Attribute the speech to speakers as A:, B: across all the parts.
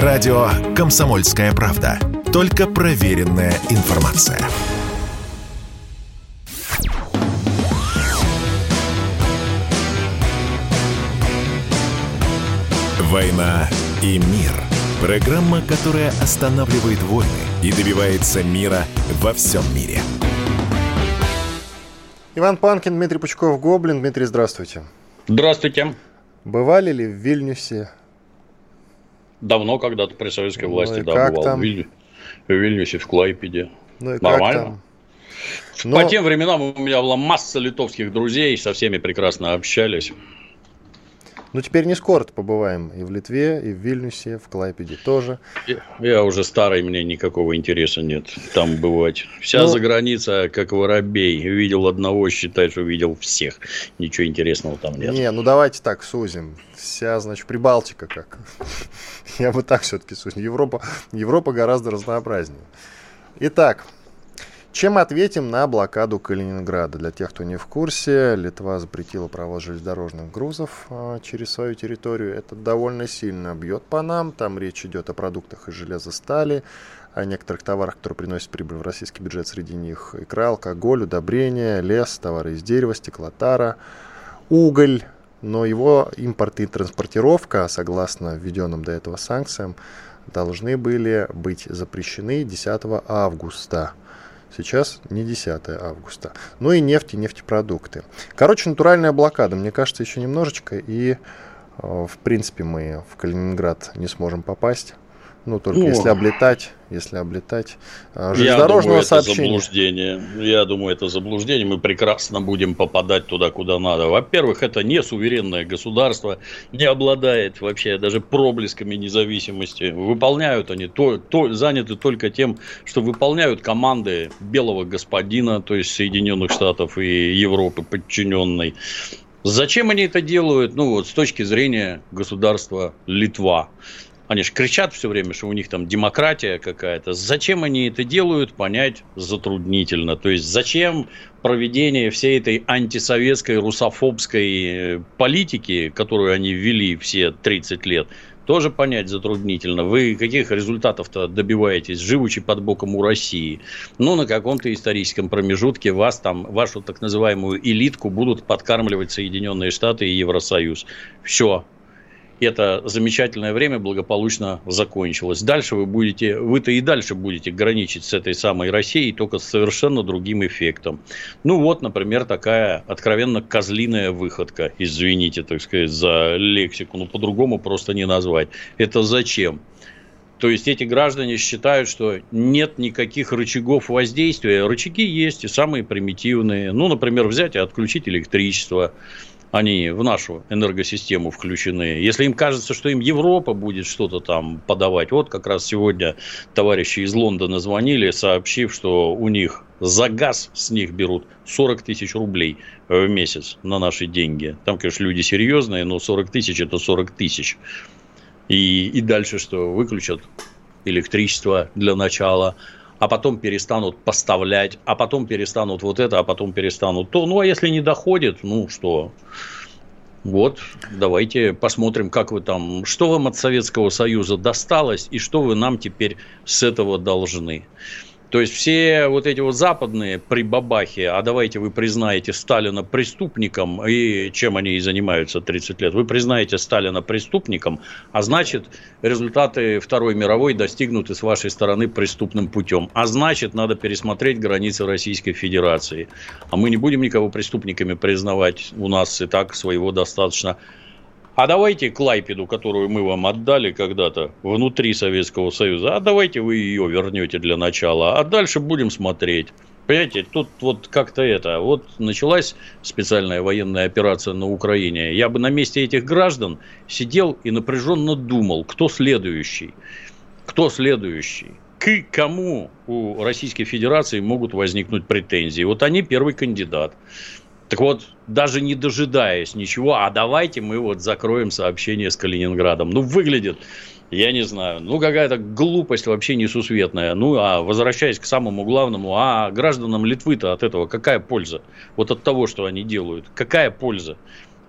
A: Радио «Комсомольская правда». Только проверенная информация. «Война и мир». Программа, которая останавливает войны и добивается мира во всем мире.
B: Иван Панкин, Дмитрий Пучков, Гоблин. Дмитрий, здравствуйте.
C: Здравствуйте.
B: Бывали ли в Вильнюсе?
C: Давно когда-то при советской ну власти, ну, да, бывал. Там? В, Виль... в Вильнюсе, в Клайпеде. Ну и Нормально. Но... По тем временам у меня была масса литовских друзей, со всеми прекрасно общались.
B: Ну, теперь не скоро побываем и в Литве, и в Вильнюсе, в Клайпеде тоже.
C: Я, я уже старый, мне никакого интереса нет там бывать. Вся ну, заграница, как воробей. Видел одного, считай, что видел всех. Ничего интересного там нет.
B: Не, ну давайте так сузим. Вся, значит, Прибалтика как. Я бы так все-таки сузил. Европа, Европа гораздо разнообразнее. Итак, чем ответим на блокаду Калининграда? Для тех, кто не в курсе, Литва запретила провоз железнодорожных грузов а, через свою территорию. Это довольно сильно бьет по нам. Там речь идет о продуктах из железа стали, о некоторых товарах, которые приносят прибыль в российский бюджет. Среди них икра, алкоголь, удобрения, лес, товары из дерева, стеклотара, уголь. Но его импорт и транспортировка, согласно введенным до этого санкциям, должны были быть запрещены 10 августа. Сейчас не 10 августа. Ну и нефть и нефтепродукты. Короче, натуральная блокада. Мне кажется, еще немножечко. И, э, в принципе, мы в Калининград не сможем попасть. Ну, только ну, если облетать, если облетать
C: а, железнодорожного Я думаю, сообщения. это заблуждение. Я думаю, это заблуждение. Мы прекрасно будем попадать туда, куда надо. Во-первых, это не суверенное государство, не обладает вообще даже проблесками независимости. Выполняют они, то, то, заняты только тем, что выполняют команды белого господина, то есть Соединенных Штатов и Европы подчиненной. Зачем они это делают? Ну, вот с точки зрения государства Литва. Они же кричат все время, что у них там демократия какая-то. Зачем они это делают, понять затруднительно. То есть, зачем проведение всей этой антисоветской, русофобской э, политики, которую они ввели все 30 лет, тоже понять затруднительно. Вы каких результатов-то добиваетесь, живучи под боком у России? Ну, на каком-то историческом промежутке вас там, вашу так называемую элитку будут подкармливать Соединенные Штаты и Евросоюз. Все, это замечательное время благополучно закончилось. Дальше вы будете, вы-то и дальше будете граничить с этой самой Россией, только с совершенно другим эффектом. Ну вот, например, такая откровенно козлиная выходка, извините, так сказать, за лексику, ну по-другому просто не назвать. Это зачем? То есть эти граждане считают, что нет никаких рычагов воздействия. Рычаги есть и самые примитивные. Ну, например, взять и отключить электричество они в нашу энергосистему включены. Если им кажется, что им Европа будет что-то там подавать, вот как раз сегодня товарищи из Лондона звонили, сообщив, что у них за газ с них берут 40 тысяч рублей в месяц на наши деньги. Там, конечно, люди серьезные, но 40 тысяч это 40 тысяч. И, и дальше что? Выключат электричество для начала а потом перестанут поставлять, а потом перестанут вот это, а потом перестанут то. Ну, а если не доходит, ну что, вот, давайте посмотрим, как вы там, что вам от Советского Союза досталось и что вы нам теперь с этого должны. То есть все вот эти вот западные прибабахи, а давайте вы признаете Сталина преступником, и чем они и занимаются 30 лет, вы признаете Сталина преступником, а значит результаты Второй мировой достигнуты с вашей стороны преступным путем. А значит надо пересмотреть границы Российской Федерации. А мы не будем никого преступниками признавать, у нас и так своего достаточно. А давайте Клайпеду, которую мы вам отдали когда-то внутри Советского Союза, а давайте вы ее вернете для начала, а дальше будем смотреть. Понимаете, тут вот как-то это, вот началась специальная военная операция на Украине. Я бы на месте этих граждан сидел и напряженно думал, кто следующий, кто следующий к кому у Российской Федерации могут возникнуть претензии. Вот они первый кандидат. Так вот, даже не дожидаясь ничего, а давайте мы вот закроем сообщение с Калининградом. Ну, выглядит, я не знаю, ну, какая-то глупость вообще несусветная. Ну, а возвращаясь к самому главному, а гражданам Литвы-то от этого какая польза? Вот от того, что они делают. Какая польза?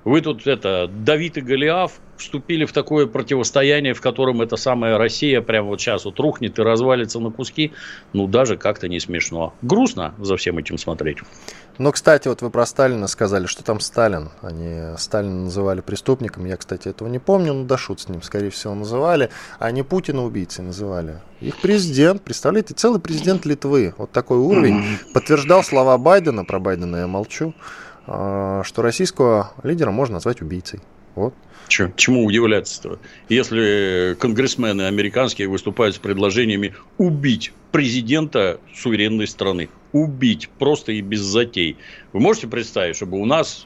C: Вы тут это, Давид и Голиаф вступили в такое противостояние, в котором эта самая Россия прямо вот сейчас вот рухнет и развалится на куски. Ну, даже как-то не смешно. Грустно за всем этим смотреть.
B: Но, кстати, вот вы про Сталина сказали, что там Сталин. Они Сталина называли преступником. Я, кстати, этого не помню, но да шут с ним, скорее всего, называли. А не Путина убийцей называли. Их президент, представляете, целый президент Литвы. Вот такой уровень. Подтверждал слова Байдена, про Байдена я молчу, а, что российского лидера можно назвать убийцей. Вот.
C: Че, чему удивляться-то? Если конгрессмены американские выступают с предложениями убить президента суверенной страны, убить просто и без затей. Вы можете представить, чтобы у нас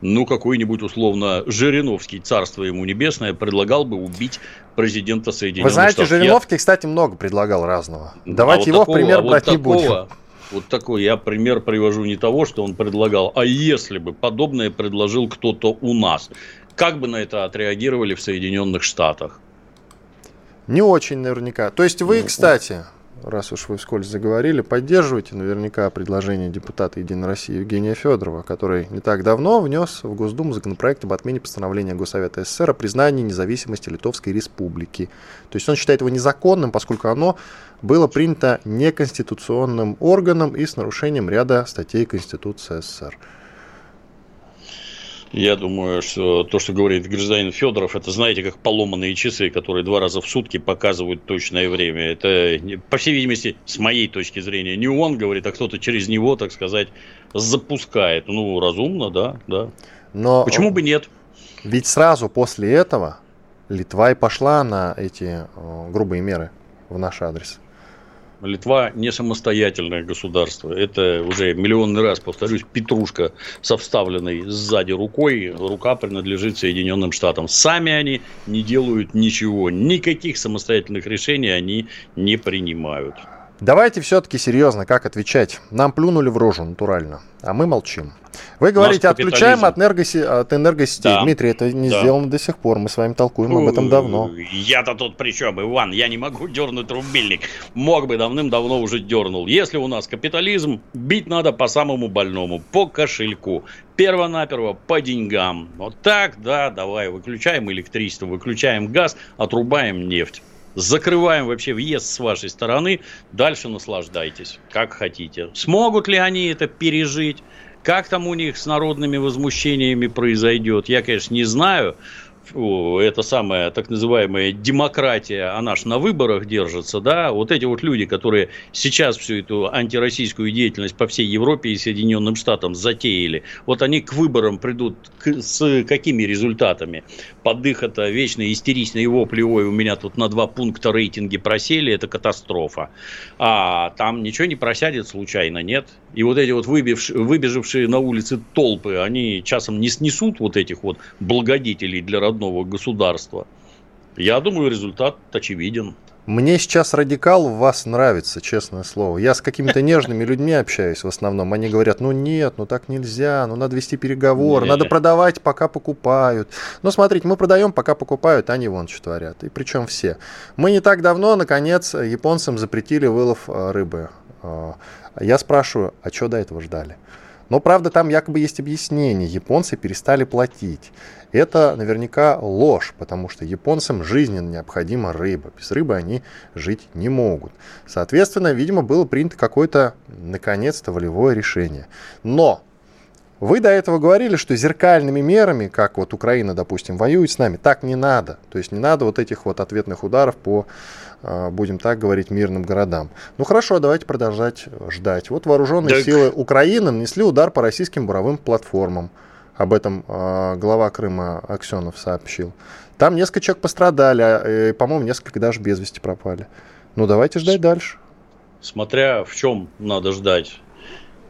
C: ну, какой-нибудь, условно, Жириновский, царство ему небесное, предлагал бы убить президента Соединенных
B: Штатов. Вы знаете, Штатов. Жириновский, Я... кстати, много предлагал разного. Давайте а вот его такого, в пример а брать вот не такого, будем.
C: Вот такой я пример привожу не того, что он предлагал, а если бы подобное предложил кто-то у нас. Как бы на это отреагировали в Соединенных Штатах?
B: Не очень наверняка. То есть вы, ну, кстати, раз уж вы вскользь заговорили, поддерживаете наверняка предложение депутата «Единой России» Евгения Федорова, который не так давно внес в Госдуму законопроект об отмене постановления Госсовета СССР о признании независимости Литовской Республики. То есть он считает его незаконным, поскольку оно было принято неконституционным органом и с нарушением ряда статей Конституции СССР.
C: Я думаю, что то, что говорит гражданин Федоров, это, знаете, как поломанные часы, которые два раза в сутки показывают точное время. Это, по всей видимости, с моей точки зрения, не он говорит, а кто-то через него, так сказать, запускает. Ну, разумно, да, да. Но Почему бы нет?
B: Ведь сразу после этого Литва и пошла на эти э, грубые меры в наш адрес.
C: Литва не самостоятельное государство. Это уже миллионный раз, повторюсь, петрушка со вставленной сзади рукой. Рука принадлежит Соединенным Штатам. Сами они не делают ничего. Никаких самостоятельных решений они не принимают.
B: Давайте все-таки серьезно, как отвечать. Нам плюнули в рожу натурально, а мы молчим. Вы говорите, отключаем от, энергоси... от энергосетей. Да. Дмитрий, это не да. сделано до сих пор. Мы с вами толкуем об этом давно.
C: Я-то тут при чем, Иван? Я не могу дернуть рубильник. Мог бы давным-давно уже дернул. Если у нас капитализм, бить надо по самому больному, по кошельку. Перво-наперво по деньгам. Вот так, да, давай, выключаем электричество, выключаем газ, отрубаем нефть. Закрываем вообще въезд с вашей стороны. Дальше наслаждайтесь, как хотите. Смогут ли они это пережить? Как там у них с народными возмущениями произойдет? Я, конечно, не знаю это самая так называемая демократия, она ж на выборах держится, да, вот эти вот люди, которые сейчас всю эту антироссийскую деятельность по всей Европе и Соединенным Штатам затеяли, вот они к выборам придут к, с какими результатами? Под их это вечные истеричные вопли, ой, у меня тут на два пункта рейтинги просели, это катастрофа. А там ничего не просядет случайно, нет? И вот эти вот выбежавшие, выбежавшие на улицы толпы, они часом не снесут вот этих вот благодетелей для родного родного государства. Я думаю, результат очевиден.
B: Мне сейчас радикал в вас нравится, честное слово. Я с какими-то нежными людьми общаюсь в основном. Они говорят, ну нет, ну так нельзя, ну надо вести переговоры, надо продавать, пока покупают. Ну смотрите, мы продаем, пока покупают, они вон что творят. И причем все. Мы не так давно, наконец, японцам запретили вылов э, рыбы. Э, я спрашиваю, а что до этого ждали? Но, правда, там якобы есть объяснение. Японцы перестали платить. Это наверняка ложь, потому что японцам жизненно необходима рыба. Без рыбы они жить не могут. Соответственно, видимо, было принято какое-то, наконец-то, волевое решение. Но вы до этого говорили, что зеркальными мерами, как вот Украина, допустим, воюет с нами, так не надо. То есть не надо вот этих вот ответных ударов по, будем так говорить, мирным городам. Ну хорошо, давайте продолжать ждать. Вот вооруженные так... силы Украины нанесли удар по российским буровым платформам. Об этом э, глава Крыма Аксенов сообщил. Там несколько человек пострадали, а, э, по-моему, несколько даже без вести пропали. Ну давайте ждать С... дальше.
C: Смотря в чем надо ждать.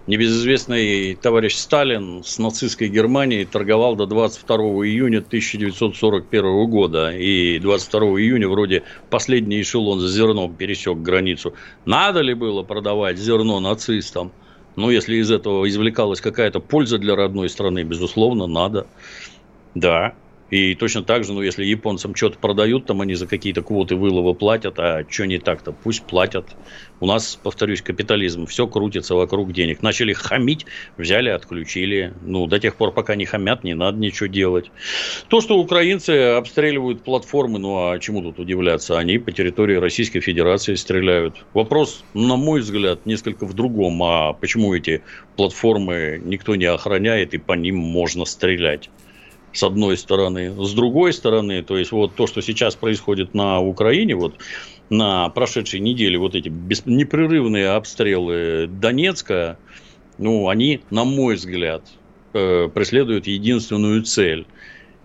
C: Небезызвестный товарищ Сталин с нацистской Германией торговал до 22 июня 1941 года. И 22 июня вроде последний эшелон за зерном пересек границу. Надо ли было продавать зерно нацистам? Ну, если из этого извлекалась какая-то польза для родной страны, безусловно, надо. Да, И точно так же, ну, если японцам что-то продают, там они за какие-то квоты вылова платят, а что не так-то, пусть платят. У нас, повторюсь, капитализм, все крутится вокруг денег. Начали хамить, взяли, отключили. Ну, до тех пор, пока не хамят, не надо ничего делать. То, что украинцы обстреливают платформы, ну, а чему тут удивляться? Они по территории Российской Федерации стреляют. Вопрос, на мой взгляд, несколько в другом. А почему эти платформы никто не охраняет и по ним можно стрелять? С одной стороны. С другой стороны, то есть вот то, что сейчас происходит на Украине, вот на прошедшей неделе, вот эти без, непрерывные обстрелы Донецка, ну, они, на мой взгляд, э, преследуют единственную цель –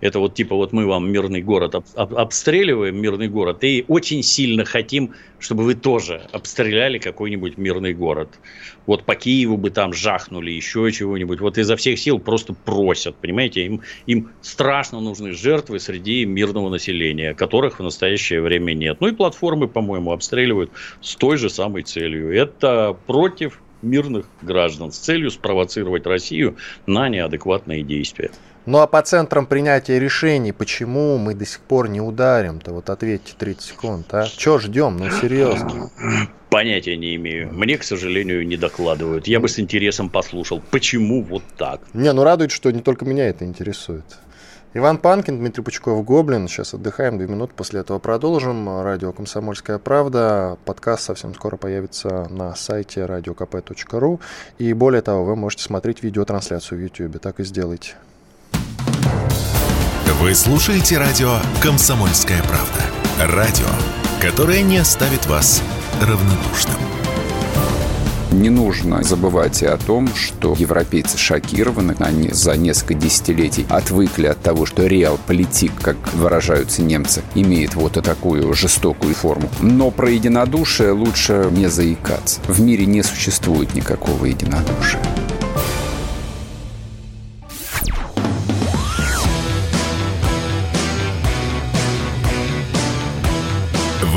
C: это вот типа вот мы вам мирный город об, об, обстреливаем, мирный город, и очень сильно хотим, чтобы вы тоже обстреляли какой-нибудь мирный город. Вот по Киеву бы там жахнули, еще чего-нибудь. Вот изо всех сил просто просят, понимаете, им, им страшно нужны жертвы среди мирного населения, которых в настоящее время нет. Ну и платформы, по-моему, обстреливают с той же самой целью. Это против мирных граждан с целью спровоцировать Россию на неадекватные действия.
B: Ну а по центрам принятия решений, почему мы до сих пор не ударим-то? Вот ответьте 30 секунд, а? Чего ждем? Ну серьезно.
C: Понятия не имею. Мне, к сожалению, не докладывают. Я бы с интересом послушал, почему вот так.
B: Не, ну радует, что не только меня это интересует. Иван Панкин, Дмитрий Пучков, Гоблин. Сейчас отдыхаем две минуты, после этого продолжим. Радио «Комсомольская правда». Подкаст совсем скоро появится на сайте radiokp.ru. И более того, вы можете смотреть видеотрансляцию в YouTube. Так и сделайте.
A: Вы слушаете радио «Комсомольская правда». Радио, которое не оставит вас равнодушным.
D: Не нужно забывать и о том, что европейцы шокированы. Они за несколько десятилетий отвыкли от того, что реал-политик, как выражаются немцы, имеет вот такую жестокую форму. Но про единодушие лучше не заикаться. В мире не существует никакого единодушия.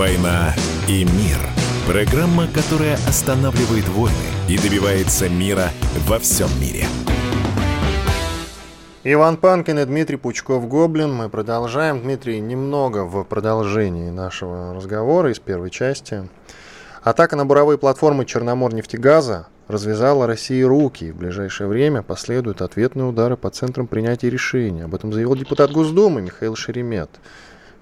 A: «Война и мир» – программа, которая останавливает войны и добивается мира во всем мире.
B: Иван Панкин и Дмитрий Пучков-Гоблин. Мы продолжаем. Дмитрий, немного в продолжении нашего разговора из первой части. Атака на буровые платформы Черноморнефтегаза развязала России руки. В ближайшее время последуют ответные удары по центрам принятия решений. Об этом заявил депутат Госдумы Михаил Шеремет.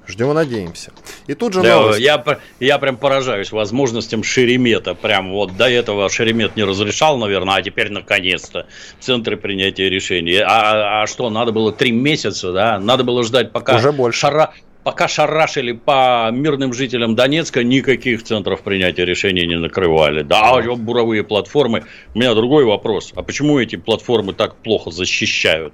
B: Ждем и надеемся. И тут же
C: да, новость. Я, я прям поражаюсь возможностям Шеремета. Прям вот до этого Шеремет не разрешал, наверное, а теперь наконец-то центры принятия решений. А, а что, надо было три месяца, да? Надо было ждать, пока...
B: Уже больше. Шара...
C: Пока шарашили по мирным жителям Донецка, никаких центров принятия решений не накрывали. Да, буровые платформы. У меня другой вопрос. А почему эти платформы так плохо защищают?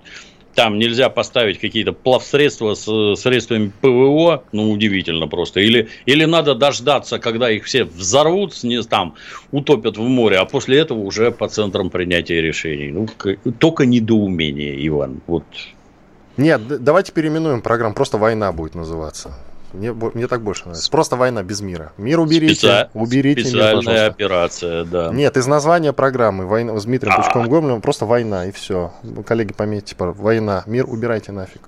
C: Там нельзя поставить какие-то плавсредства с средствами ПВО, ну, удивительно просто. Или, или надо дождаться, когда их все взорвут, не, там, утопят в море, а после этого уже по центрам принятия решений. Ну, только недоумение, Иван. Вот.
B: Нет, давайте переименуем программу, просто «Война» будет называться. Мне, мне так больше нравится. Просто война без мира. Мир уберите. Специ...
C: Уберите Специальная мир, операция, да.
B: Нет, из названия программы война с Дмитрием а. Пучком Гоблиным просто война и все. Коллеги, пометьте, типа, война. Мир убирайте нафиг.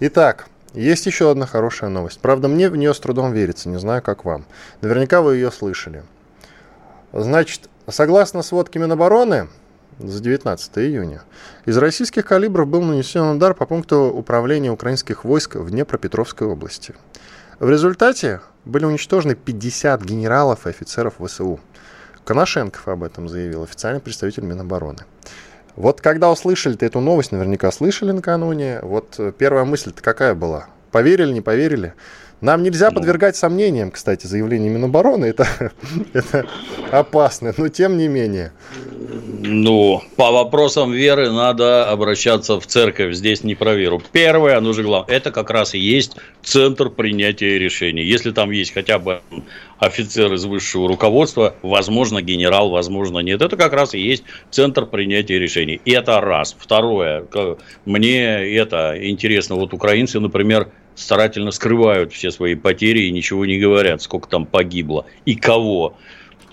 B: Итак, есть еще одна хорошая новость. Правда, мне в нее с трудом верится, не знаю, как вам. Наверняка вы ее слышали. Значит, согласно сводке Минобороны, за 19 июня. Из российских калибров был нанесен удар по пункту управления украинских войск в Днепропетровской области. В результате были уничтожены 50 генералов и офицеров ВСУ. Коношенков об этом заявил официальный представитель Минобороны. Вот когда услышали -то эту новость, наверняка слышали накануне, вот первая мысль-то какая была? Поверили, не поверили? Нам нельзя ну. подвергать сомнениям, кстати, заявление Минобороны, это, это опасно, но тем не менее.
C: Ну, по вопросам веры надо обращаться в церковь, здесь не про веру. Первое, оно же главное, это как раз и есть центр принятия решений. Если там есть хотя бы офицер из высшего руководства, возможно, генерал, возможно, нет. Это как раз и есть центр принятия решений. И это раз. Второе, мне это интересно, вот украинцы, например, старательно скрывают все свои потери и ничего не говорят, сколько там погибло и кого.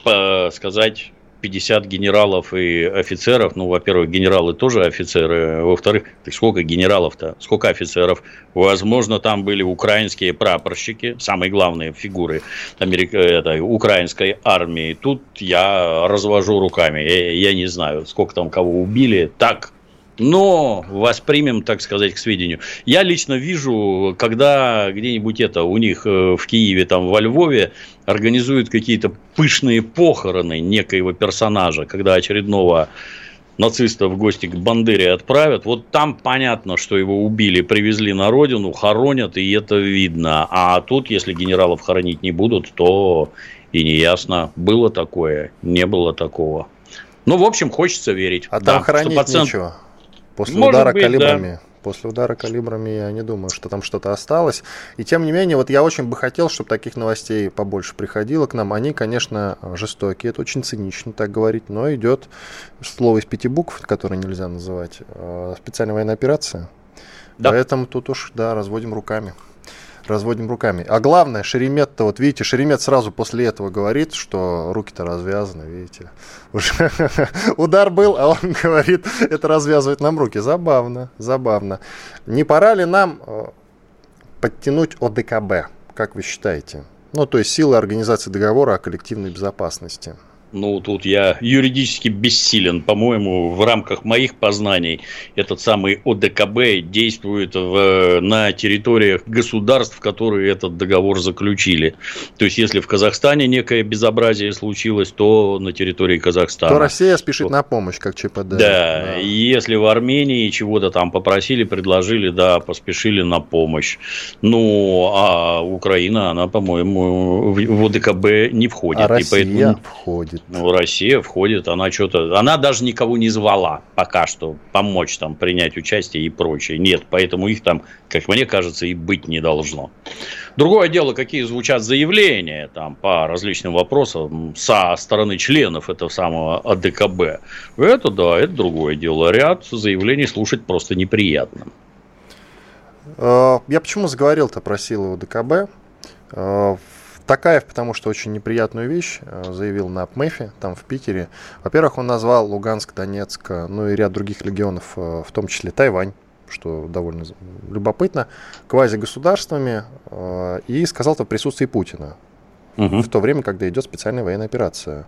C: По, сказать 50 генералов и офицеров. Ну, во-первых, генералы тоже офицеры. Во-вторых, так сколько генералов-то? Сколько офицеров? Возможно, там были украинские прапорщики, самые главные фигуры Америка, это, украинской армии. Тут я развожу руками. Я, я не знаю, сколько там кого убили. Так, но воспримем, так сказать, к сведению. Я лично вижу, когда где-нибудь это у них э, в Киеве, там во Львове организуют какие-то пышные похороны некоего персонажа, когда очередного нациста в гости к Бандере отправят, вот там понятно, что его убили, привезли на родину, хоронят, и это видно. А тут, если генералов хоронить не будут, то и не ясно, было такое, не было такого. Ну, в общем, хочется верить.
B: А да, там хоронить 100%... нечего. После Может удара быть, калибрами. Да. После удара калибрами я не думаю, что там что-то осталось. И тем не менее, вот я очень бы хотел, чтобы таких новостей побольше приходило к нам. Они, конечно, жестокие, это очень цинично так говорить, но идет слово из пяти букв, которое нельзя называть, э, специальная военная операция. Да. Поэтому тут уж, да, разводим руками разводим руками. А главное, Шеремет-то, вот видите, Шеремет сразу после этого говорит, что руки-то развязаны, видите. Уже удар был, а он говорит, это развязывает нам руки. Забавно, забавно. Не пора ли нам э, подтянуть ОДКБ, как вы считаете? Ну, то есть силы организации договора о коллективной безопасности.
C: Ну, тут я юридически бессилен. По-моему, в рамках моих познаний этот самый ОДКБ действует в, на территориях государств, которые этот договор заключили. То есть, если в Казахстане некое безобразие случилось, то на территории Казахстана.
B: То Россия спешит на помощь, как ЧПД.
C: Да, да. если в Армении чего-то там попросили, предложили, да, поспешили на помощь. Ну, а Украина, она, по-моему, в ОДКБ не входит.
B: А Россия поэтому... входит
C: входит. Ну, Россия входит, она что-то... Она даже никого не звала пока что помочь там принять участие и прочее. Нет, поэтому их там, как мне кажется, и быть не должно. Другое дело, какие звучат заявления там по различным вопросам со стороны членов этого самого АДКБ. Это да, это другое дело. Ряд заявлений слушать просто неприятно.
B: Э, я почему заговорил-то про силы ОДКБ? Такаев, потому что очень неприятную вещь э, заявил на ПМЭФе, там в Питере. Во-первых, он назвал Луганск, Донецк, э, ну и ряд других регионов, э, в том числе Тайвань, что довольно любопытно, квазигосударствами, и сказал это в присутствии Путина. Угу. В то время, когда идет специальная военная операция.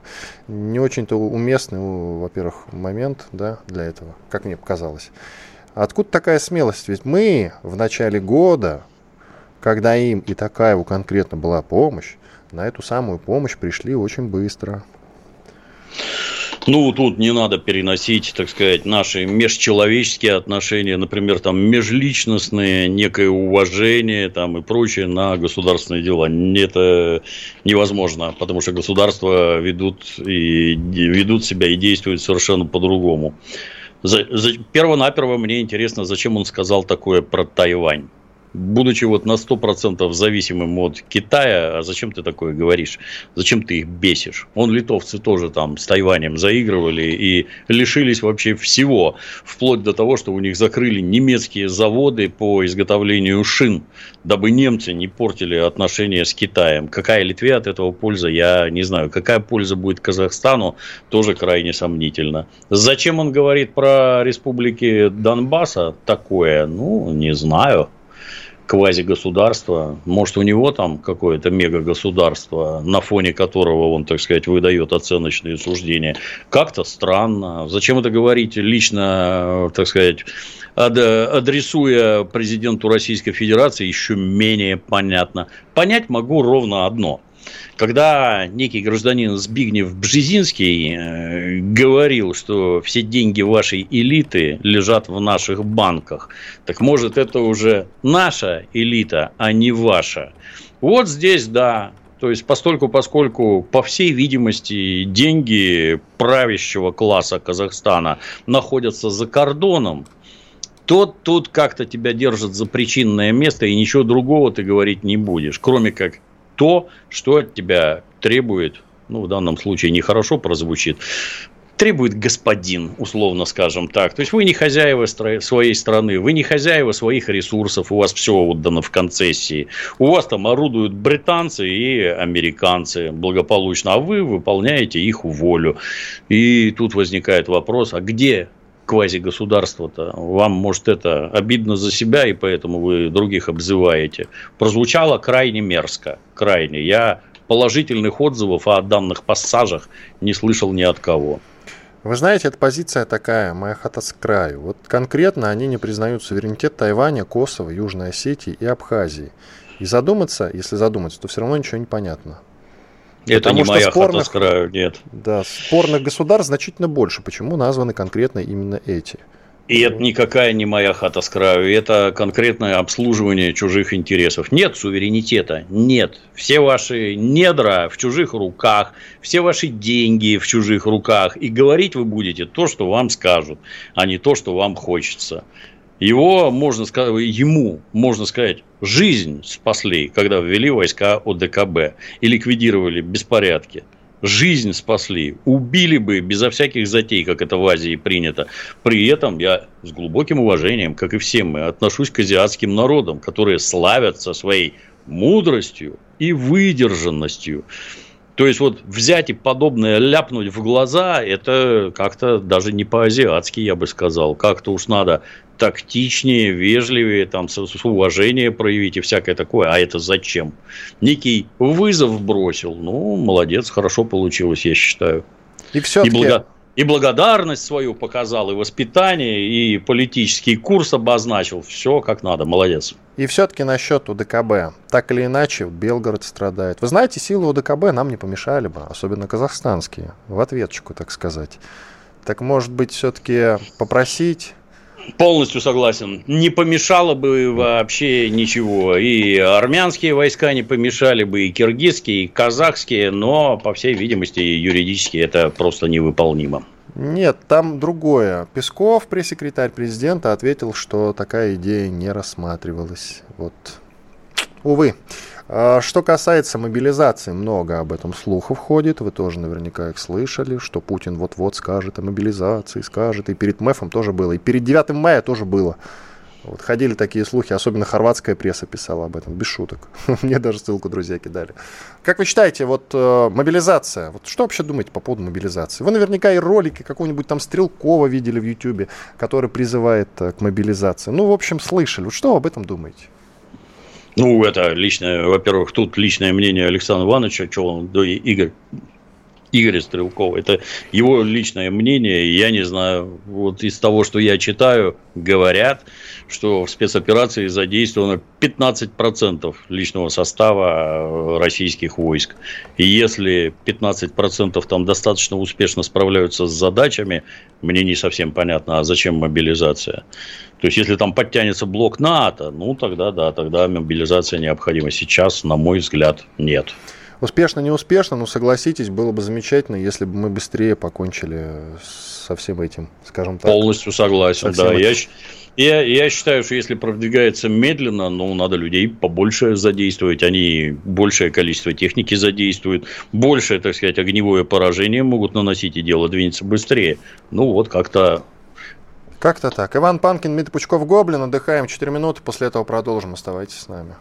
B: Не очень-то уместный, во-первых, момент да, для этого, как мне показалось. Откуда такая смелость? Ведь мы в начале года когда им и Такаеву конкретно была помощь, на эту самую помощь пришли очень быстро.
C: Ну, тут не надо переносить, так сказать, наши межчеловеческие отношения, например, там, межличностные, некое уважение там, и прочее на государственные дела. Это невозможно, потому что государства ведут, и, ведут себя и действуют совершенно по-другому. За, за, перво-наперво мне интересно, зачем он сказал такое про Тайвань будучи вот на 100% зависимым от Китая, а зачем ты такое говоришь? Зачем ты их бесишь? Он литовцы тоже там с Тайванем заигрывали и лишились вообще всего, вплоть до того, что у них закрыли немецкие заводы по изготовлению шин, дабы немцы не портили отношения с Китаем. Какая Литве от этого польза, я не знаю. Какая польза будет Казахстану, тоже крайне сомнительно. Зачем он говорит про республики Донбасса такое? Ну, не знаю квазигосударство, может, у него там какое-то мегагосударство, на фоне которого он, так сказать, выдает оценочные суждения. Как-то странно. Зачем это говорить лично, так сказать, адресуя президенту Российской Федерации, еще менее понятно. Понять могу ровно одно – когда некий гражданин Збигнев Бжезинский э, говорил, что все деньги вашей элиты лежат в наших банках, так может это уже наша элита, а не ваша. Вот здесь, да, то есть, постольку, поскольку, по всей видимости, деньги правящего класса Казахстана находятся за кордоном, то тут как-то тебя держат за причинное место, и ничего другого ты говорить не будешь, кроме как то, что от тебя требует, ну, в данном случае нехорошо прозвучит, требует господин, условно скажем так. То есть вы не хозяева своей страны, вы не хозяева своих ресурсов, у вас все отдано в концессии. У вас там орудуют британцы и американцы благополучно, а вы выполняете их волю. И тут возникает вопрос, а где квази-государство-то? Вам, может, это обидно за себя, и поэтому вы других обзываете. Прозвучало крайне мерзко, крайне. Я положительных отзывов о данных пассажах не слышал ни от кого.
B: Вы знаете, эта позиция такая, моя хата с краю. Вот конкретно они не признают суверенитет Тайваня, Косово, Южной Осетии и Абхазии. И задуматься, если задуматься, то все равно ничего не понятно.
C: Это Потому не моя спорных, хата с краю, нет.
B: Да, спорных государств значительно больше. Почему названы конкретно именно эти?
C: И это никакая не моя хата с краю, это конкретное обслуживание чужих интересов. Нет суверенитета, нет. Все ваши недра в чужих руках, все ваши деньги в чужих руках. И говорить вы будете то, что вам скажут, а не то, что вам хочется. Его, можно сказать, ему, можно сказать, жизнь спасли, когда ввели войска ОДКБ и ликвидировали беспорядки жизнь спасли, убили бы безо всяких затей, как это в Азии принято. При этом я с глубоким уважением, как и все мы, отношусь к азиатским народам, которые славятся своей мудростью и выдержанностью. То есть вот взять и подобное ляпнуть в глаза, это как-то даже не по-азиатски, я бы сказал. Как-то уж надо тактичнее, вежливее, там, с, с уважением проявить и всякое такое. А это зачем? Некий вызов бросил. Ну, молодец, хорошо получилось, я считаю.
B: И все-таки... И, благо...
C: и благодарность свою показал, и воспитание, и политический курс обозначил. Все как надо, молодец.
B: И все-таки насчет УДКБ. Так или иначе, Белгород страдает. Вы знаете, силы УДКБ нам не помешали бы, особенно казахстанские, в ответчику, так сказать. Так может быть, все-таки попросить
C: Полностью согласен. Не помешало бы вообще ничего. И армянские войска не помешали бы, и киргизские, и казахские, но, по всей видимости, юридически это просто невыполнимо.
B: Нет, там другое. Песков, пресс-секретарь президента, ответил, что такая идея не рассматривалась. Вот. Увы. А, что касается мобилизации, много об этом слухов ходит, вы тоже наверняка их слышали, что Путин вот-вот скажет о мобилизации, скажет, и перед МЭФом тоже было, и перед 9 мая тоже было. Вот ходили такие слухи, особенно хорватская пресса писала об этом, без шуток. Мне даже ссылку друзья кидали. Как вы считаете, вот э, мобилизация, вот что вообще думаете по поводу мобилизации? Вы наверняка и ролики какого-нибудь там Стрелкова видели в Ютьюбе, который призывает э, к мобилизации. Ну, в общем, слышали. Вот что об этом думаете?
C: Ну, это личное, во-первых, тут личное мнение Александра Ивановича, что он, да, Игорь, Игоря Стрелкова. Это его личное мнение. Я не знаю, вот из того, что я читаю, говорят, что в спецоперации задействовано 15% личного состава российских войск. И если 15% там достаточно успешно справляются с задачами, мне не совсем понятно, а зачем мобилизация? То есть, если там подтянется блок НАТО, ну тогда да, тогда мобилизация необходима. Сейчас, на мой взгляд, нет.
B: Успешно, не успешно, но согласитесь, было бы замечательно, если бы мы быстрее покончили со всем этим, скажем так.
C: Полностью согласен, да. Я, я, я считаю, что если продвигается медленно, ну, надо людей побольше задействовать, они большее количество техники задействуют, большее, так сказать, огневое поражение могут наносить, и дело двинется быстрее. Ну, вот как-то
B: как-то так. Иван Панкин, Дмитрий Пучков, Гоблин. Отдыхаем 4 минуты, после этого продолжим. Оставайтесь с нами.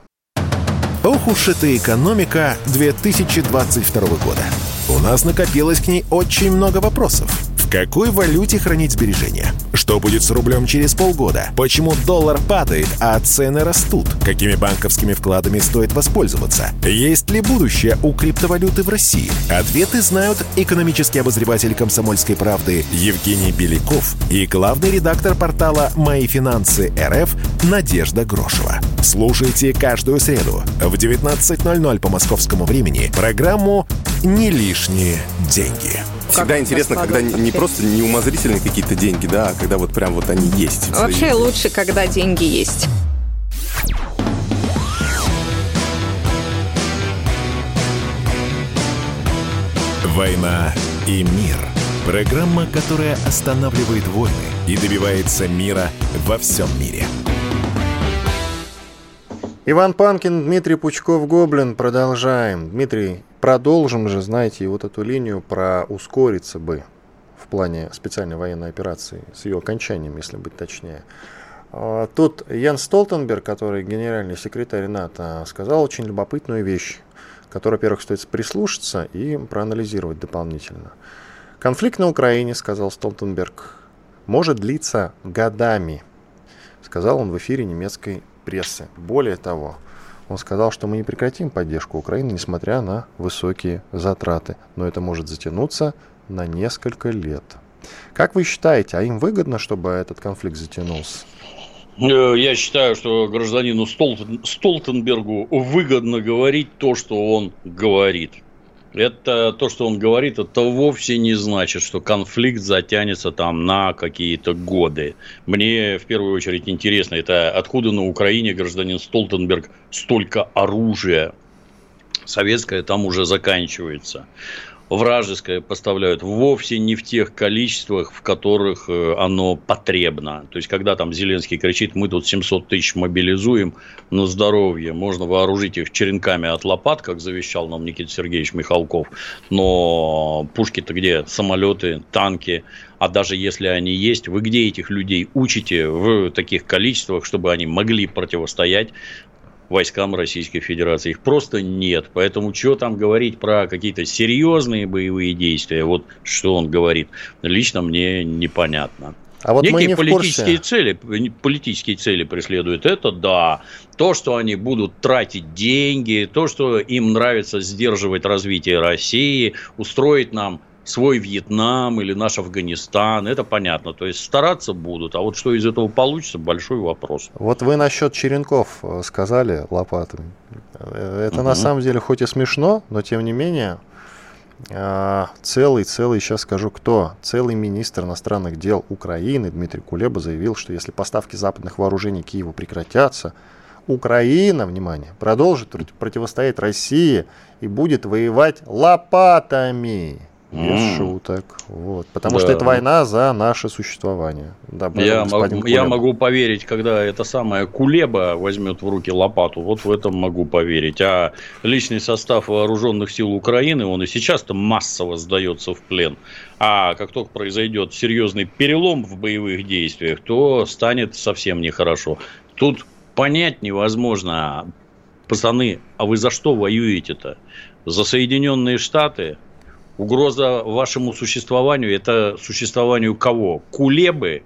A: Ох уж эта экономика 2022 года. У нас накопилось к ней очень много вопросов. В какой валюте хранить сбережения? Что будет с рублем через полгода? Почему доллар падает, а цены растут? Какими банковскими вкладами стоит воспользоваться? Есть ли будущее у криптовалюты в России? Ответы знают экономический обозреватель «Комсомольской правды» Евгений Беляков и главный редактор портала «Мои финансы РФ» Надежда Грошева. Слушайте каждую среду в 19.00 по московскому времени программу «Не лишние деньги».
E: Всегда как интересно, когда не просто неумозрительные какие-то деньги, да, а когда вот прям вот они есть.
F: Вообще лучше, когда деньги есть.
A: «Война и мир» – программа, которая останавливает войны и добивается мира во всем мире.
B: Иван Панкин, Дмитрий Пучков, Гоблин. Продолжаем. Дмитрий, продолжим же, знаете, вот эту линию про ускориться бы в плане специальной военной операции, с ее окончанием, если быть точнее. А, тут Ян Столтенберг, который генеральный секретарь НАТО, сказал очень любопытную вещь, которой, во-первых, стоит прислушаться и проанализировать дополнительно. Конфликт на Украине, сказал Столтенберг, может длиться годами, сказал он в эфире немецкой прессы. Более того, он сказал, что мы не прекратим поддержку Украины, несмотря на высокие затраты, но это может затянуться на несколько лет. Как вы считаете, а им выгодно, чтобы этот конфликт затянулся?
C: Э, я считаю, что гражданину Столтен, Столтенбергу выгодно говорить то, что он говорит. Это то, что он говорит, это вовсе не значит, что конфликт затянется там на какие-то годы. Мне в первую очередь интересно, это откуда на Украине гражданин Столтенберг столько оружия советское там уже заканчивается вражеское поставляют вовсе не в тех количествах, в которых э, оно потребно. То есть, когда там Зеленский кричит, мы тут 700 тысяч мобилизуем на здоровье, можно вооружить их черенками от лопат, как завещал нам Никита Сергеевич Михалков, но пушки-то где? Самолеты, танки, а даже если они есть, вы где этих людей учите в таких количествах, чтобы они могли противостоять войскам Российской Федерации. Их просто нет. Поэтому что там говорить про какие-то серьезные боевые действия, вот что он говорит, лично мне непонятно. А вот Некие политические цели, политические цели преследуют это, да. То, что они будут тратить деньги, то, что им нравится сдерживать развитие России, устроить нам свой Вьетнам или наш Афганистан, это понятно. То есть стараться будут, а вот что из этого получится, большой вопрос.
B: Вот вы насчет черенков э, сказали лопатами. Э, это угу. на самом деле хоть и смешно, но тем не менее э, целый, целый, сейчас скажу кто, целый министр иностранных дел Украины Дмитрий Кулеба заявил, что если поставки западных вооружений Киеву прекратятся, Украина, внимание, продолжит противостоять России и будет воевать лопатами. Без шуток. Вот. Потому да. что это война за наше существование.
C: Да, я, могу, я могу поверить, когда это самая Кулеба возьмет в руки лопату. Вот в этом могу поверить. А личный состав вооруженных сил Украины, он и сейчас-то массово сдается в плен. А как только произойдет серьезный перелом в боевых действиях, то станет совсем нехорошо. Тут понять невозможно, пацаны, а вы за что воюете-то? За Соединенные Штаты? Угроза вашему существованию – это существованию кого? Кулебы,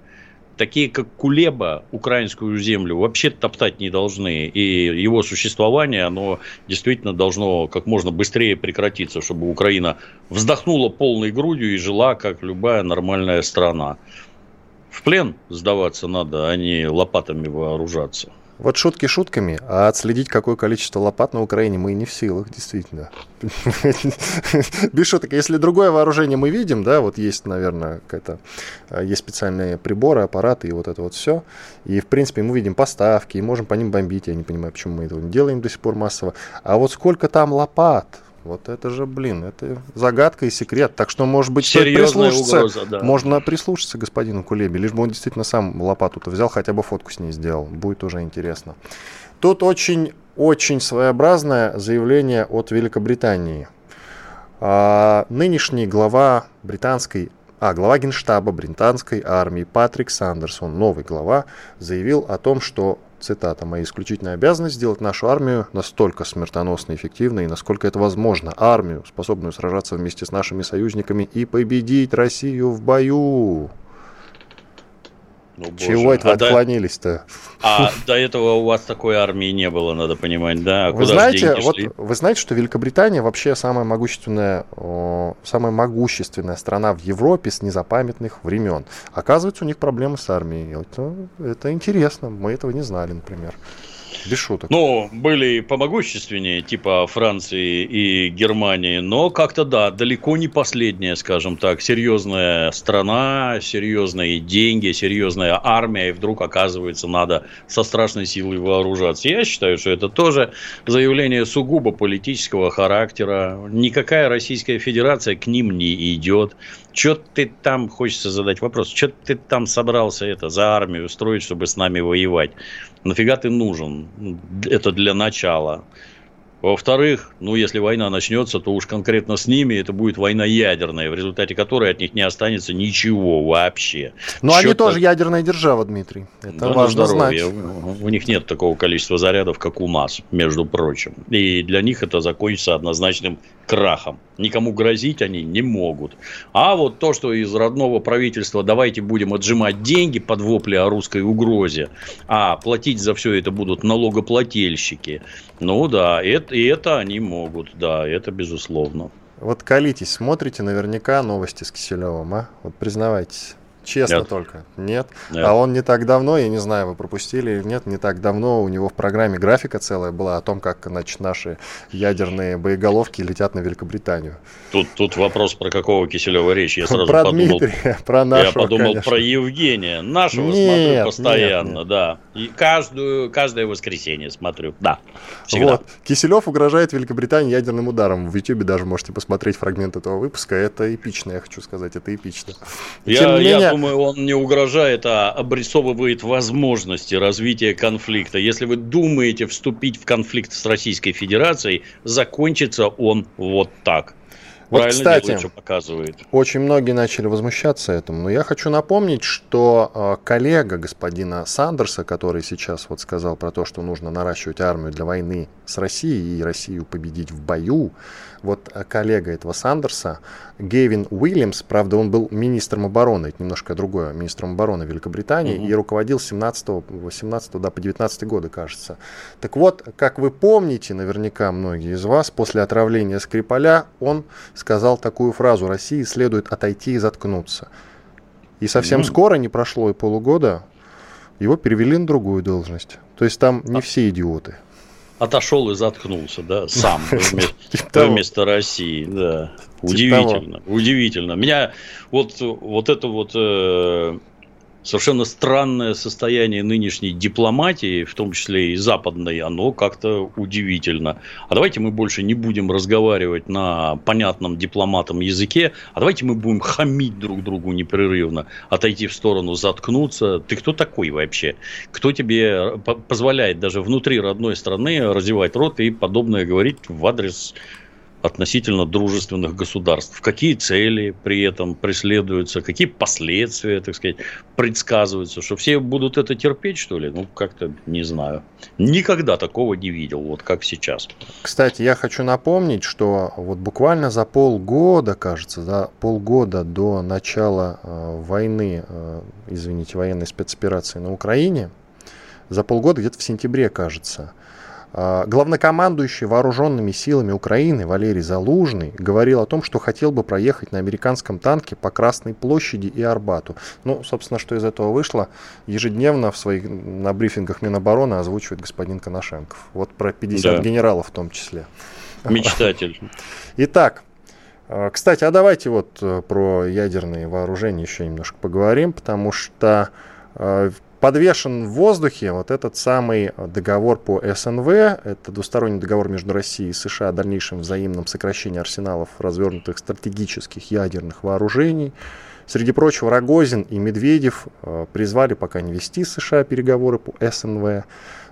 C: такие как Кулеба, украинскую землю, вообще топтать не должны. И его существование, оно действительно должно как можно быстрее прекратиться, чтобы Украина вздохнула полной грудью и жила, как любая нормальная страна. В плен сдаваться надо, а не лопатами вооружаться.
B: Вот шутки шутками, а отследить, какое количество лопат на Украине, мы не в силах, действительно. Без шуток. Если другое вооружение мы видим, да, вот есть, наверное, какая-то, а, есть специальные приборы, аппараты и вот это вот все. И, в принципе, мы видим поставки и можем по ним бомбить. Я не понимаю, почему мы этого не делаем до сих пор массово. А вот сколько там лопат, вот это же, блин, это загадка и секрет. Так что, может быть,
C: прислушаться. Угроза, да.
B: Можно прислушаться господину Кулебе, лишь бы он действительно сам лопату-то взял, хотя бы фотку с ней сделал. Будет уже интересно. Тут очень, очень своеобразное заявление от Великобритании. А, нынешний глава британской а глава генштаба британской армии Патрик Сандерсон, новый глава, заявил о том, что цитата, «Моя исключительная обязанность сделать нашу армию настолько смертоносно эффективной, насколько это возможно, армию, способную сражаться вместе с нашими союзниками и победить Россию в бою». Ну, Чего это вы а отклонились-то?
C: А до этого у вас такой армии не было, надо понимать, да?
B: Вы Куда знаете, вот, вы знаете, что Великобритания вообще самая могущественная, самая могущественная страна в Европе с незапамятных времен. Оказывается, у них проблемы с армией. Это, это интересно, мы этого не знали, например. Без шуток.
C: Ну, были помогущественнее, типа Франции и Германии, но как-то да, далеко не последняя, скажем так, серьезная страна, серьезные деньги, серьезная армия, и вдруг оказывается надо со страшной силой вооружаться. Я считаю, что это тоже заявление сугубо политического характера. Никакая Российская Федерация к ним не идет. Что ты там, хочется задать вопрос, что ты там собрался это за армию устроить, чтобы с нами воевать? Нафига ты нужен? Это для начала. Во-вторых, ну, если война начнется, то уж конкретно с ними это будет война ядерная, в результате которой от них не останется ничего вообще.
B: Но Счет... они тоже ядерная держава, Дмитрий. Это да, важно знать.
C: У них нет такого количества зарядов, как у нас, между прочим. И для них это закончится однозначным крахом. Никому грозить они не могут. А вот то, что из родного правительства давайте будем отжимать деньги под вопли о русской угрозе, а платить за все это будут налогоплательщики, ну да, это, и это они могут, да, это безусловно.
B: Вот колитесь, смотрите наверняка новости с Киселевым, а? Вот признавайтесь. Честно нет. только. Нет? нет. А он не так давно, я не знаю, вы пропустили или нет, не так давно у него в программе графика целая была о том, как значит, наши ядерные боеголовки летят на Великобританию.
C: Тут, тут вопрос, про какого Киселева речь. Я сразу
B: про
C: подумал,
B: Дмитрия, про нашего,
C: Я подумал конечно. про Евгения. Нашего нет, смотрю постоянно, нет, нет. да. И каждую, каждое воскресенье смотрю, да.
B: Всегда. Вот. Киселев угрожает Великобритании ядерным ударом. В Ютьюбе даже можете посмотреть фрагмент этого выпуска. Это эпично, я хочу сказать, это эпично.
C: Я, Тем не менее, я думаю, он не угрожает, а обрисовывает возможности развития конфликта. Если вы думаете вступить в конфликт с Российской Федерацией, закончится он вот так.
B: Вот, кстати, делает, показывает. очень многие начали возмущаться этому, но я хочу напомнить, что э, коллега господина Сандерса, который сейчас вот сказал про то, что нужно наращивать армию для войны с Россией и Россию победить в бою, вот э, коллега этого Сандерса, Гейвин Уильямс, правда, он был министром обороны, это немножко другое, министром обороны Великобритании, угу. и руководил с 17, 18 да, по 19 годы, кажется. Так вот, как вы помните, наверняка многие из вас, после отравления Скрипаля, он сказал такую фразу «России следует отойти и заткнуться». И совсем mm. скоро, не прошло и полугода, его перевели на другую должность. То есть там не а... все идиоты
C: отошел и заткнулся, да, сам типа вместо России, да. Типа удивительно, удивительно. Меня вот, вот это вот э, совершенно странное состояние нынешней дипломатии, в том числе и западной, оно как-то удивительно. А давайте мы больше не будем разговаривать на понятном дипломатам языке, а давайте мы будем хамить друг другу непрерывно, отойти в сторону, заткнуться. Ты кто такой вообще? Кто тебе позволяет даже внутри родной страны развивать рот и подобное говорить в адрес относительно дружественных государств. Какие цели при этом преследуются, какие последствия, так сказать, предсказываются, что все будут это терпеть, что ли? Ну, как-то не знаю. Никогда такого не видел, вот как сейчас.
B: Кстати, я хочу напомнить, что вот буквально за полгода, кажется, за полгода до начала э, войны, э, извините, военной спецоперации на Украине, за полгода, где-то в сентябре, кажется, главнокомандующий вооруженными силами Украины Валерий Залужный говорил о том, что хотел бы проехать на американском танке по Красной площади и Арбату. Ну, собственно, что из этого вышло, ежедневно в своих, на брифингах Минобороны озвучивает господин Коношенков. Вот про 50 да. генералов в том числе.
C: Мечтатель.
B: Итак, а, кстати, а давайте вот э, про ядерные вооружения еще немножко поговорим, потому что а, подвешен в воздухе вот этот самый договор по СНВ. Это двусторонний договор между Россией и США о дальнейшем взаимном сокращении арсеналов развернутых стратегических ядерных вооружений. Среди прочего, Рогозин и Медведев э, призвали пока не вести США переговоры по СНВ.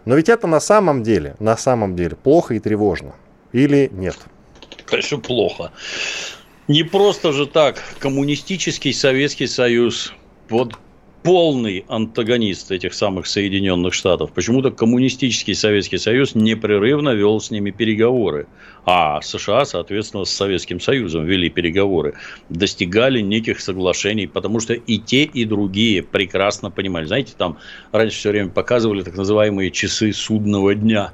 B: Но ведь это на самом деле, на самом деле плохо и тревожно. Или нет?
C: Конечно, плохо. Не просто же так коммунистический Советский Союз под полный антагонист этих самых Соединенных Штатов. Почему-то коммунистический Советский Союз непрерывно вел с ними переговоры. А США, соответственно, с Советским Союзом вели переговоры. Достигали неких соглашений, потому что и те, и другие прекрасно понимали. Знаете, там раньше все время показывали так называемые часы судного дня.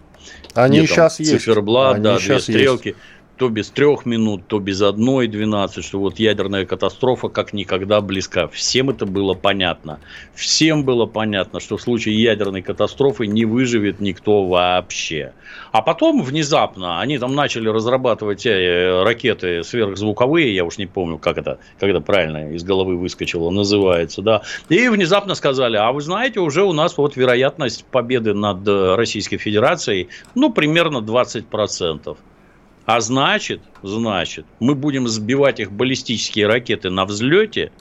B: Они сейчас есть.
C: Циферблат, да, две стрелки. Есть то без трех минут, то без одной 12, что вот ядерная катастрофа как никогда близка. Всем это было понятно. Всем было понятно, что в случае ядерной катастрофы не выживет никто вообще. А потом внезапно они там начали разрабатывать э, ракеты сверхзвуковые, я уж не помню, как это, это правильно из головы выскочило, называется, да. И внезапно сказали, а вы знаете, уже у нас вот вероятность победы над э, Российской Федерацией, ну, примерно 20%. А значит, значит, мы будем сбивать их баллистические ракеты на взлете,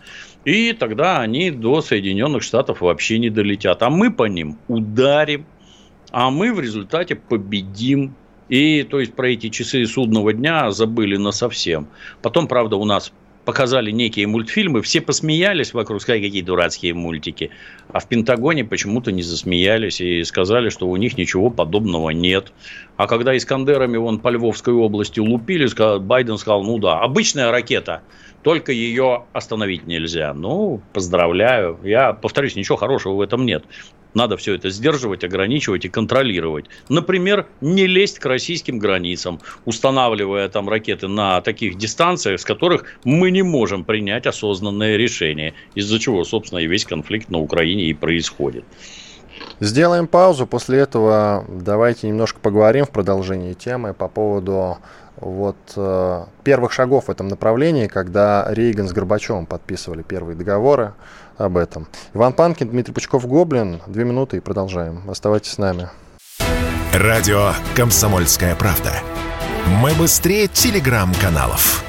C: и тогда они до Соединенных Штатов вообще не долетят. А мы по ним ударим, а мы в результате победим И, то есть, про эти часы судного дня забыли на совсем. Потом, правда, у нас показали некие мультфильмы, все посмеялись вокруг, сказали, какие дурацкие мультики. А в Пентагоне почему-то не засмеялись и сказали, что у них ничего подобного нет. А когда Искандерами вон по Львовской области лупили, Байден сказал, ну да, обычная ракета, только ее остановить нельзя. Ну, поздравляю. Я повторюсь, ничего хорошего в этом нет. Надо все это сдерживать, ограничивать и контролировать. Например, не лезть к российским границам, устанавливая там ракеты на таких дистанциях, с которых мы не можем принять осознанное решение, из-за чего, собственно, и весь конфликт на Украине и происходит.
B: Сделаем паузу. После этого давайте немножко поговорим в продолжении темы по поводу вот э, первых шагов в этом направлении, когда Рейган с Горбачевым подписывали первые договоры об этом. Иван Панкин, Дмитрий Пучков-Гоблин. Две минуты и продолжаем. Оставайтесь с нами.
A: Радио «Комсомольская правда». Мы быстрее телеграм-каналов.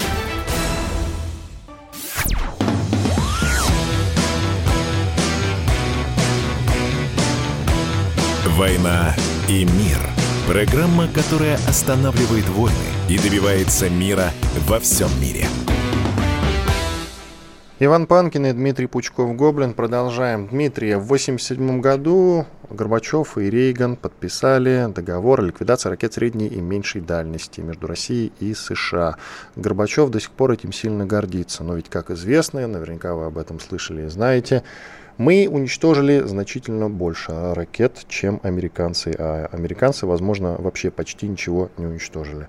A: «Война и мир» – программа, которая останавливает войны и добивается мира во всем мире –
B: Иван Панкин и Дмитрий Пучков-Гоблин. Продолжаем. Дмитрий, в 1987 году Горбачев и Рейган подписали договор о ликвидации ракет средней и меньшей дальности между Россией и США. Горбачев до сих пор этим сильно гордится. Но ведь, как известно, наверняка вы об этом слышали и знаете, мы уничтожили значительно больше ракет, чем американцы. А американцы, возможно, вообще почти ничего не уничтожили.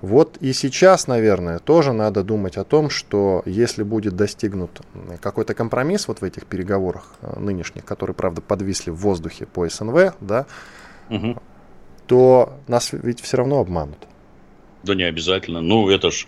B: Вот и сейчас, наверное, тоже надо думать о том, что если будет достигнут какой-то компромисс вот в этих переговорах э, нынешних, которые, правда, подвисли в воздухе по СНВ, да, угу. то нас ведь все равно обманут.
C: Да не обязательно. Ну, это ж...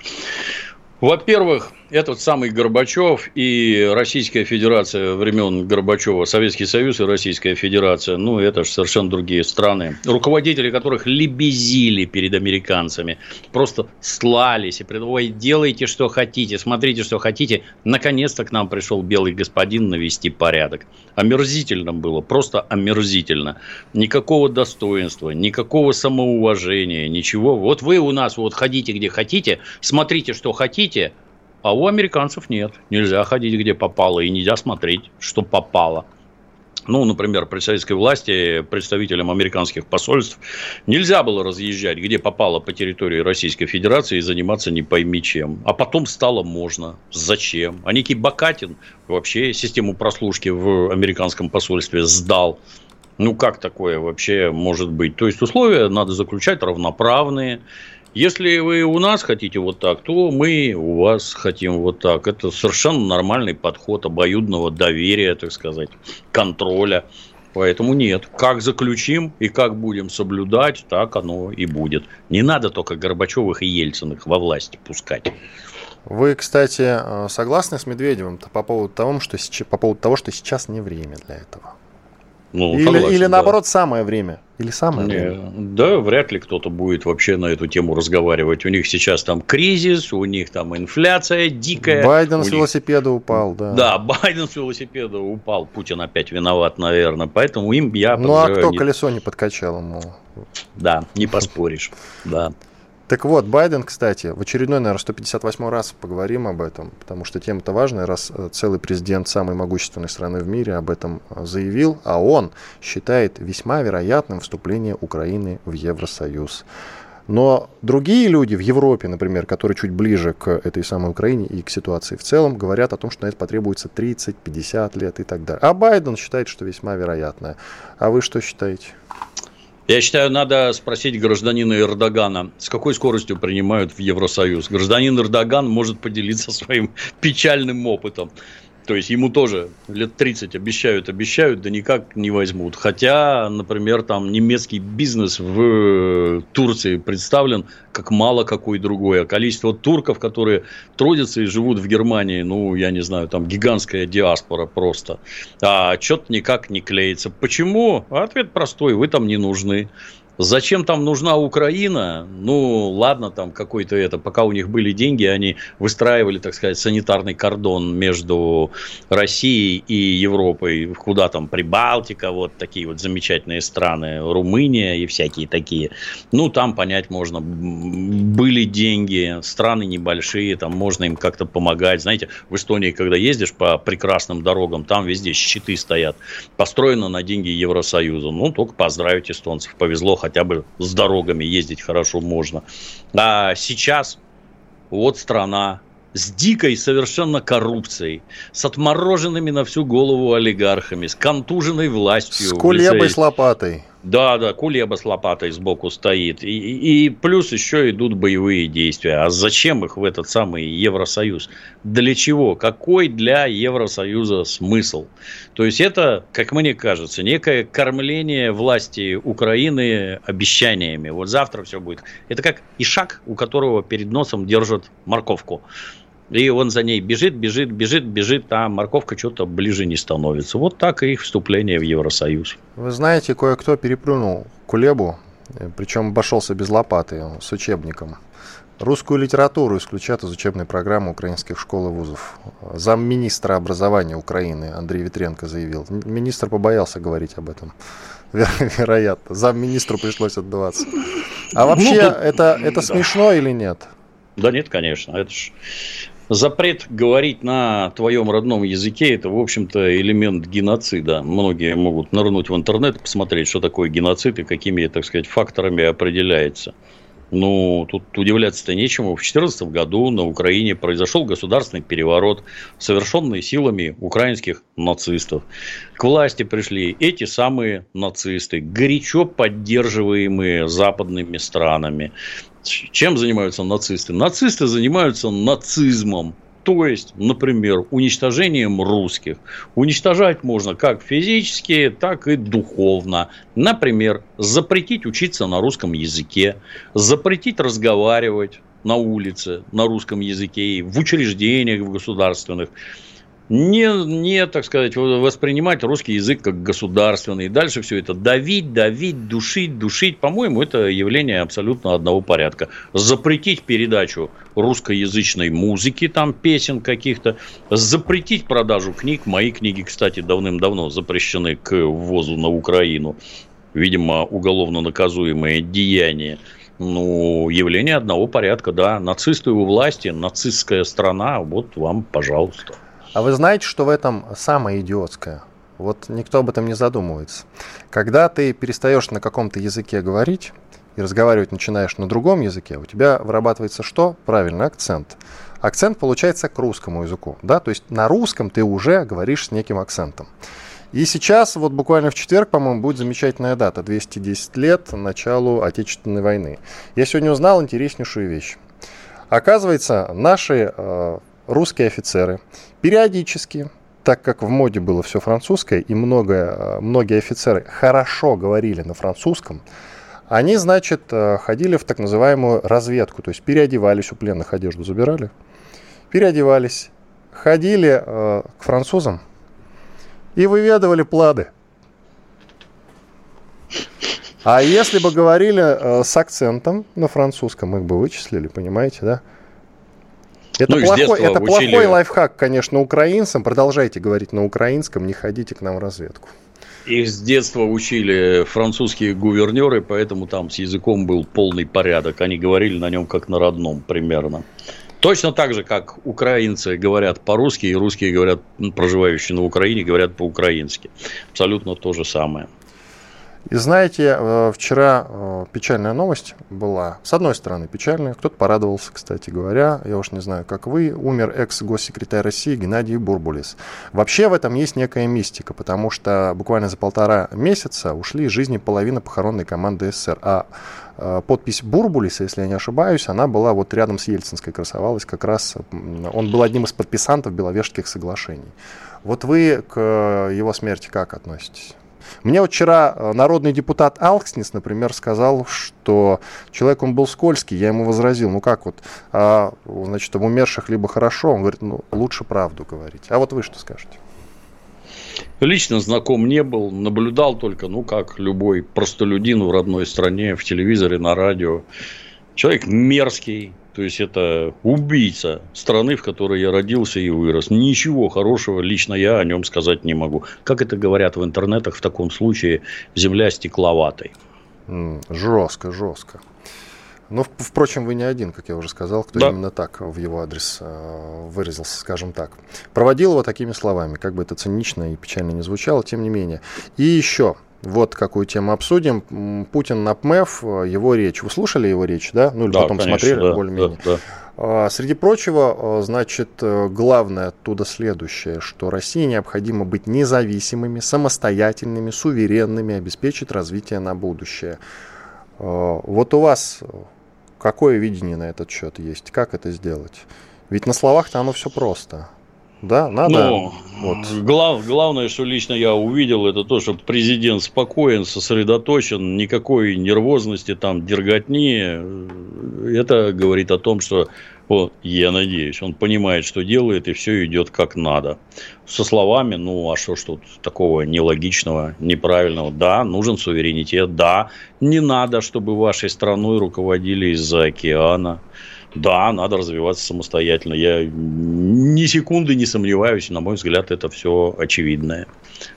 C: Во-первых, этот самый Горбачев и Российская Федерация времен Горбачева, Советский Союз и Российская Федерация, ну, это же совершенно другие страны, руководители которых лебезили перед американцами, просто слались и предлагали, делайте, что хотите, смотрите, что хотите. Наконец-то к нам пришел белый господин навести порядок. Омерзительно было, просто омерзительно. Никакого достоинства, никакого самоуважения, ничего. Вот вы у нас вот ходите, где хотите, смотрите, что хотите, а у американцев нет. Нельзя ходить где попало и нельзя смотреть, что попало. Ну, например, при советской власти представителям американских посольств нельзя было разъезжать, где попало по территории Российской Федерации и заниматься не пойми чем. А потом стало можно. Зачем? А некий Бакатин вообще систему прослушки в американском посольстве сдал. Ну, как такое вообще может быть? То есть, условия надо заключать равноправные. Если вы у нас хотите вот так, то мы у вас хотим вот так. Это совершенно нормальный подход обоюдного доверия, так сказать, контроля. Поэтому нет. Как заключим и как будем соблюдать, так оно и будет. Не надо только Горбачевых и Ельциных во власти пускать.
B: Вы, кстати, э, согласны с Медведевым по поводу того, что, по поводу того, что сейчас не время для этого? Ну, или, согласен, или наоборот, да. самое время. Или самое
C: Не,
B: время.
C: Да, вряд ли кто-то будет вообще на эту тему разговаривать. У них сейчас там кризис, у них там инфляция дикая.
B: Байден с
C: них...
B: велосипеда упал, да.
C: Да, Байден с велосипеда упал. Путин опять виноват, наверное. Поэтому им я
B: Ну, а кто не... колесо не подкачал ему?
C: Да, не поспоришь. Да.
B: Так вот, Байден, кстати, в очередной, наверное, 158 раз поговорим об этом, потому что тема-то важная, раз э, целый президент самой могущественной страны в мире об этом э, заявил, а он считает весьма вероятным вступление Украины в Евросоюз. Но другие люди в Европе, например, которые чуть ближе к этой самой Украине и к ситуации в целом, говорят о том, что на это потребуется 30-50 лет и так далее. А Байден считает, что весьма вероятное. А вы что считаете?
C: Я считаю, надо спросить гражданина Эрдогана, с какой скоростью принимают в Евросоюз. Гражданин Эрдоган может поделиться своим печальным опытом. То есть ему тоже лет 30 обещают, обещают, да никак не возьмут. Хотя, например, там немецкий бизнес в Турции представлен как мало какой другой. А количество турков, которые трудятся и живут в Германии, ну, я не знаю, там гигантская диаспора просто. А что-то никак не клеится. Почему? Ответ простой. Вы там не нужны. Зачем там нужна Украина? Ну, ладно, там какой-то это, пока у них были деньги, они выстраивали, так сказать, санитарный кордон между Россией и Европой, куда там Прибалтика, вот такие вот замечательные страны, Румыния и всякие такие. Ну, там понять можно, были деньги, страны небольшие, там можно им как-то помогать. Знаете, в Эстонии, когда ездишь по прекрасным дорогам, там везде щиты стоят, построено на деньги Евросоюза. Ну, только поздравить эстонцев, повезло, хотя бы с дорогами ездить хорошо можно. А сейчас вот страна с дикой совершенно коррупцией, с отмороженными на всю голову олигархами, с контуженной властью. С
B: кулебой с лопатой.
C: Да, да, кулеба с лопатой сбоку стоит. И, и плюс еще идут боевые действия. А зачем их в этот самый Евросоюз? Для чего? Какой для Евросоюза смысл? То есть это, как мне кажется, некое кормление власти Украины обещаниями. Вот завтра все будет. Это как ишак, у которого перед носом держат морковку. И он за ней бежит, бежит, бежит, бежит, а морковка что-то ближе не становится. Вот так и их вступление в Евросоюз.
B: Вы знаете, кое-кто переплюнул Кулебу, причем обошелся без лопаты, с учебником. Русскую литературу исключат из учебной программы украинских школ и вузов. Замминистра образования Украины Андрей Ветренко заявил. Министр побоялся говорить об этом. Вероятно. Замминистру пришлось отдаваться. А вообще, ну, это, это да. смешно или нет?
C: Да нет, конечно. Это ж запрет говорить на твоем родном языке – это, в общем-то, элемент геноцида. Многие могут нырнуть в интернет, посмотреть, что такое геноцид и какими, так сказать, факторами определяется. Ну, тут удивляться-то нечему. В 2014 году на Украине произошел государственный переворот, совершенный силами украинских нацистов. К власти пришли эти самые нацисты, горячо поддерживаемые западными странами. Чем занимаются нацисты? Нацисты занимаются нацизмом. То есть, например, уничтожением русских. Уничтожать можно как физически, так и духовно. Например, запретить учиться на русском языке, запретить разговаривать на улице на русском языке, в учреждениях государственных не, не, так сказать, воспринимать русский язык как государственный. И дальше все это давить, давить, душить, душить. По-моему, это явление абсолютно одного порядка. Запретить передачу русскоязычной музыки, там песен каких-то, запретить продажу книг. Мои книги, кстати, давным-давно запрещены к ввозу на Украину. Видимо, уголовно наказуемое деяние ну, явление одного порядка, да. Нацисты у власти, нацистская страна, вот вам, пожалуйста.
B: А вы знаете, что в этом самое идиотское? Вот никто об этом не задумывается. Когда ты перестаешь на каком-то языке говорить и разговаривать начинаешь на другом языке, у тебя вырабатывается что? Правильно, акцент. Акцент получается к русскому языку, да, то есть на русском ты уже говоришь с неким акцентом. И сейчас, вот буквально в четверг, по-моему, будет замечательная дата, 210 лет началу Отечественной войны. Я сегодня узнал интереснейшую вещь. Оказывается, наши э, русские офицеры периодически, так как в моде было все французское, и много, э, многие офицеры хорошо говорили на французском, они, значит, э, ходили в так называемую разведку, то есть переодевались, у пленных одежду забирали, переодевались, ходили э, к французам и выведывали плады. А если бы говорили с акцентом на французском, их бы вычислили, понимаете, да? Это, ну, плохой, это учили... плохой лайфхак, конечно, украинцам. Продолжайте говорить на украинском, не ходите к нам в разведку.
C: Их с детства учили французские гувернеры, поэтому там с языком был полный порядок. Они говорили на нем как на родном примерно. Точно так же, как украинцы говорят по-русски, и русские говорят, проживающие на Украине, говорят по-украински. Абсолютно то же самое.
B: И знаете, э, вчера э, печальная новость была. С одной стороны печальная, кто-то порадовался, кстати говоря. Я уж не знаю, как вы. Умер экс-госсекретарь России Геннадий Бурбулис. Вообще в этом есть некая мистика, потому что буквально за полтора месяца ушли из жизни половина похоронной команды СССР. А э, подпись Бурбулиса, если я не ошибаюсь, она была вот рядом с Ельцинской, красовалась как раз. Он был одним из подписантов Беловежских соглашений. Вот вы к его смерти как относитесь? Мне вот вчера э, народный депутат Алкснис, например, сказал, что человек он был скользкий. Я ему возразил, ну как вот, а, значит, об умерших либо хорошо, он говорит, ну лучше правду говорить. А вот вы что скажете?
C: Лично знаком не был, наблюдал только, ну, как любой простолюдин в родной стране, в телевизоре, на радио. Человек мерзкий, то есть это убийца страны, в которой я родился и вырос. Ничего хорошего лично я о нем сказать не могу. Как это говорят в интернетах, в таком случае земля стекловатой.
B: Жестко, жестко. Но, впрочем, вы не один, как я уже сказал, кто да. именно так в его адрес э, выразился, скажем так. Проводил его такими словами, как бы это цинично и печально не звучало, тем не менее. И еще, вот какую тему обсудим. Путин на ПМЭФ, его речь. Вы слушали его речь, да? Ну или да, потом конечно, смотрели, да, более-менее. Да, да. Среди прочего, значит, главное оттуда следующее, что России необходимо быть независимыми, самостоятельными, суверенными, обеспечить развитие на будущее. Вот у вас Какое видение на этот счет есть? Как это сделать? Ведь на словах-то оно все просто. Да, надо.
C: Ну, вот. глав, главное, что лично я увидел, это то, что президент спокоен, сосредоточен, никакой нервозности, там, дерготни. Это говорит о том, что, вот, я надеюсь, он понимает, что делает, и все идет как надо. Со словами, ну, а что ж тут такого нелогичного, неправильного? Да, нужен суверенитет, да, не надо, чтобы вашей страной руководили из-за океана. Да, надо развиваться самостоятельно. Я ни секунды не сомневаюсь, на мой взгляд, это все очевидное.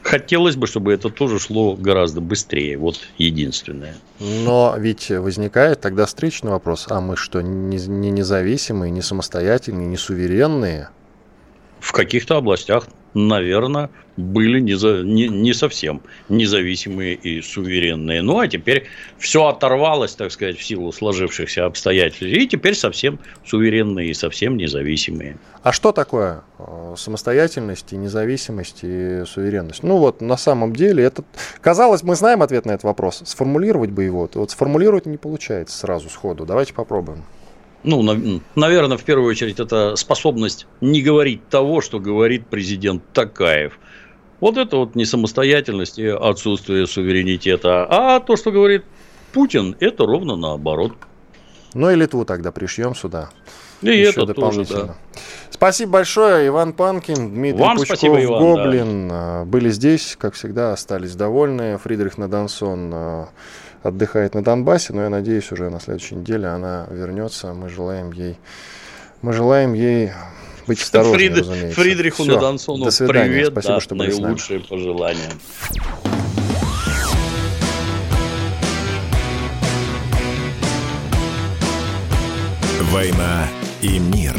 C: Хотелось бы, чтобы это тоже шло гораздо быстрее. Вот единственное.
B: Но ведь возникает тогда встречный вопрос. А мы что, не, не независимые, не самостоятельные, не суверенные?
C: В каких-то областях наверное, были не, за, не, не совсем независимые и суверенные. Ну, а теперь все оторвалось, так сказать, в силу сложившихся обстоятельств. И теперь совсем суверенные и совсем независимые.
B: А что такое э, самостоятельность и независимость и суверенность? Ну, вот на самом деле, это, казалось, мы знаем ответ на этот вопрос. Сформулировать бы его. Вот сформулировать не получается сразу сходу. Давайте попробуем
C: ну, наверное, в первую очередь, это способность не говорить того, что говорит президент Такаев. Вот это вот не самостоятельность и отсутствие суверенитета. А то, что говорит Путин, это ровно наоборот.
B: Ну и Литву тогда пришьем сюда.
C: И Еще это дополнительно. Тоже, да.
B: Спасибо большое, Иван Панкин, Дмитрий Вам Пучков, спасибо, Иван, Гоблин. Да. Были здесь, как всегда, остались довольны. Фридрих Надансон а, отдыхает на Донбассе, но я надеюсь, уже на следующей неделе она вернется. Мы желаем ей, мы желаем ей быть осторожнее, Фрид... разумеется.
C: Фридриху Все. Надансону До свидания. привет, Спасибо, да, что были наилучшие пожелания.
A: «Война и мир».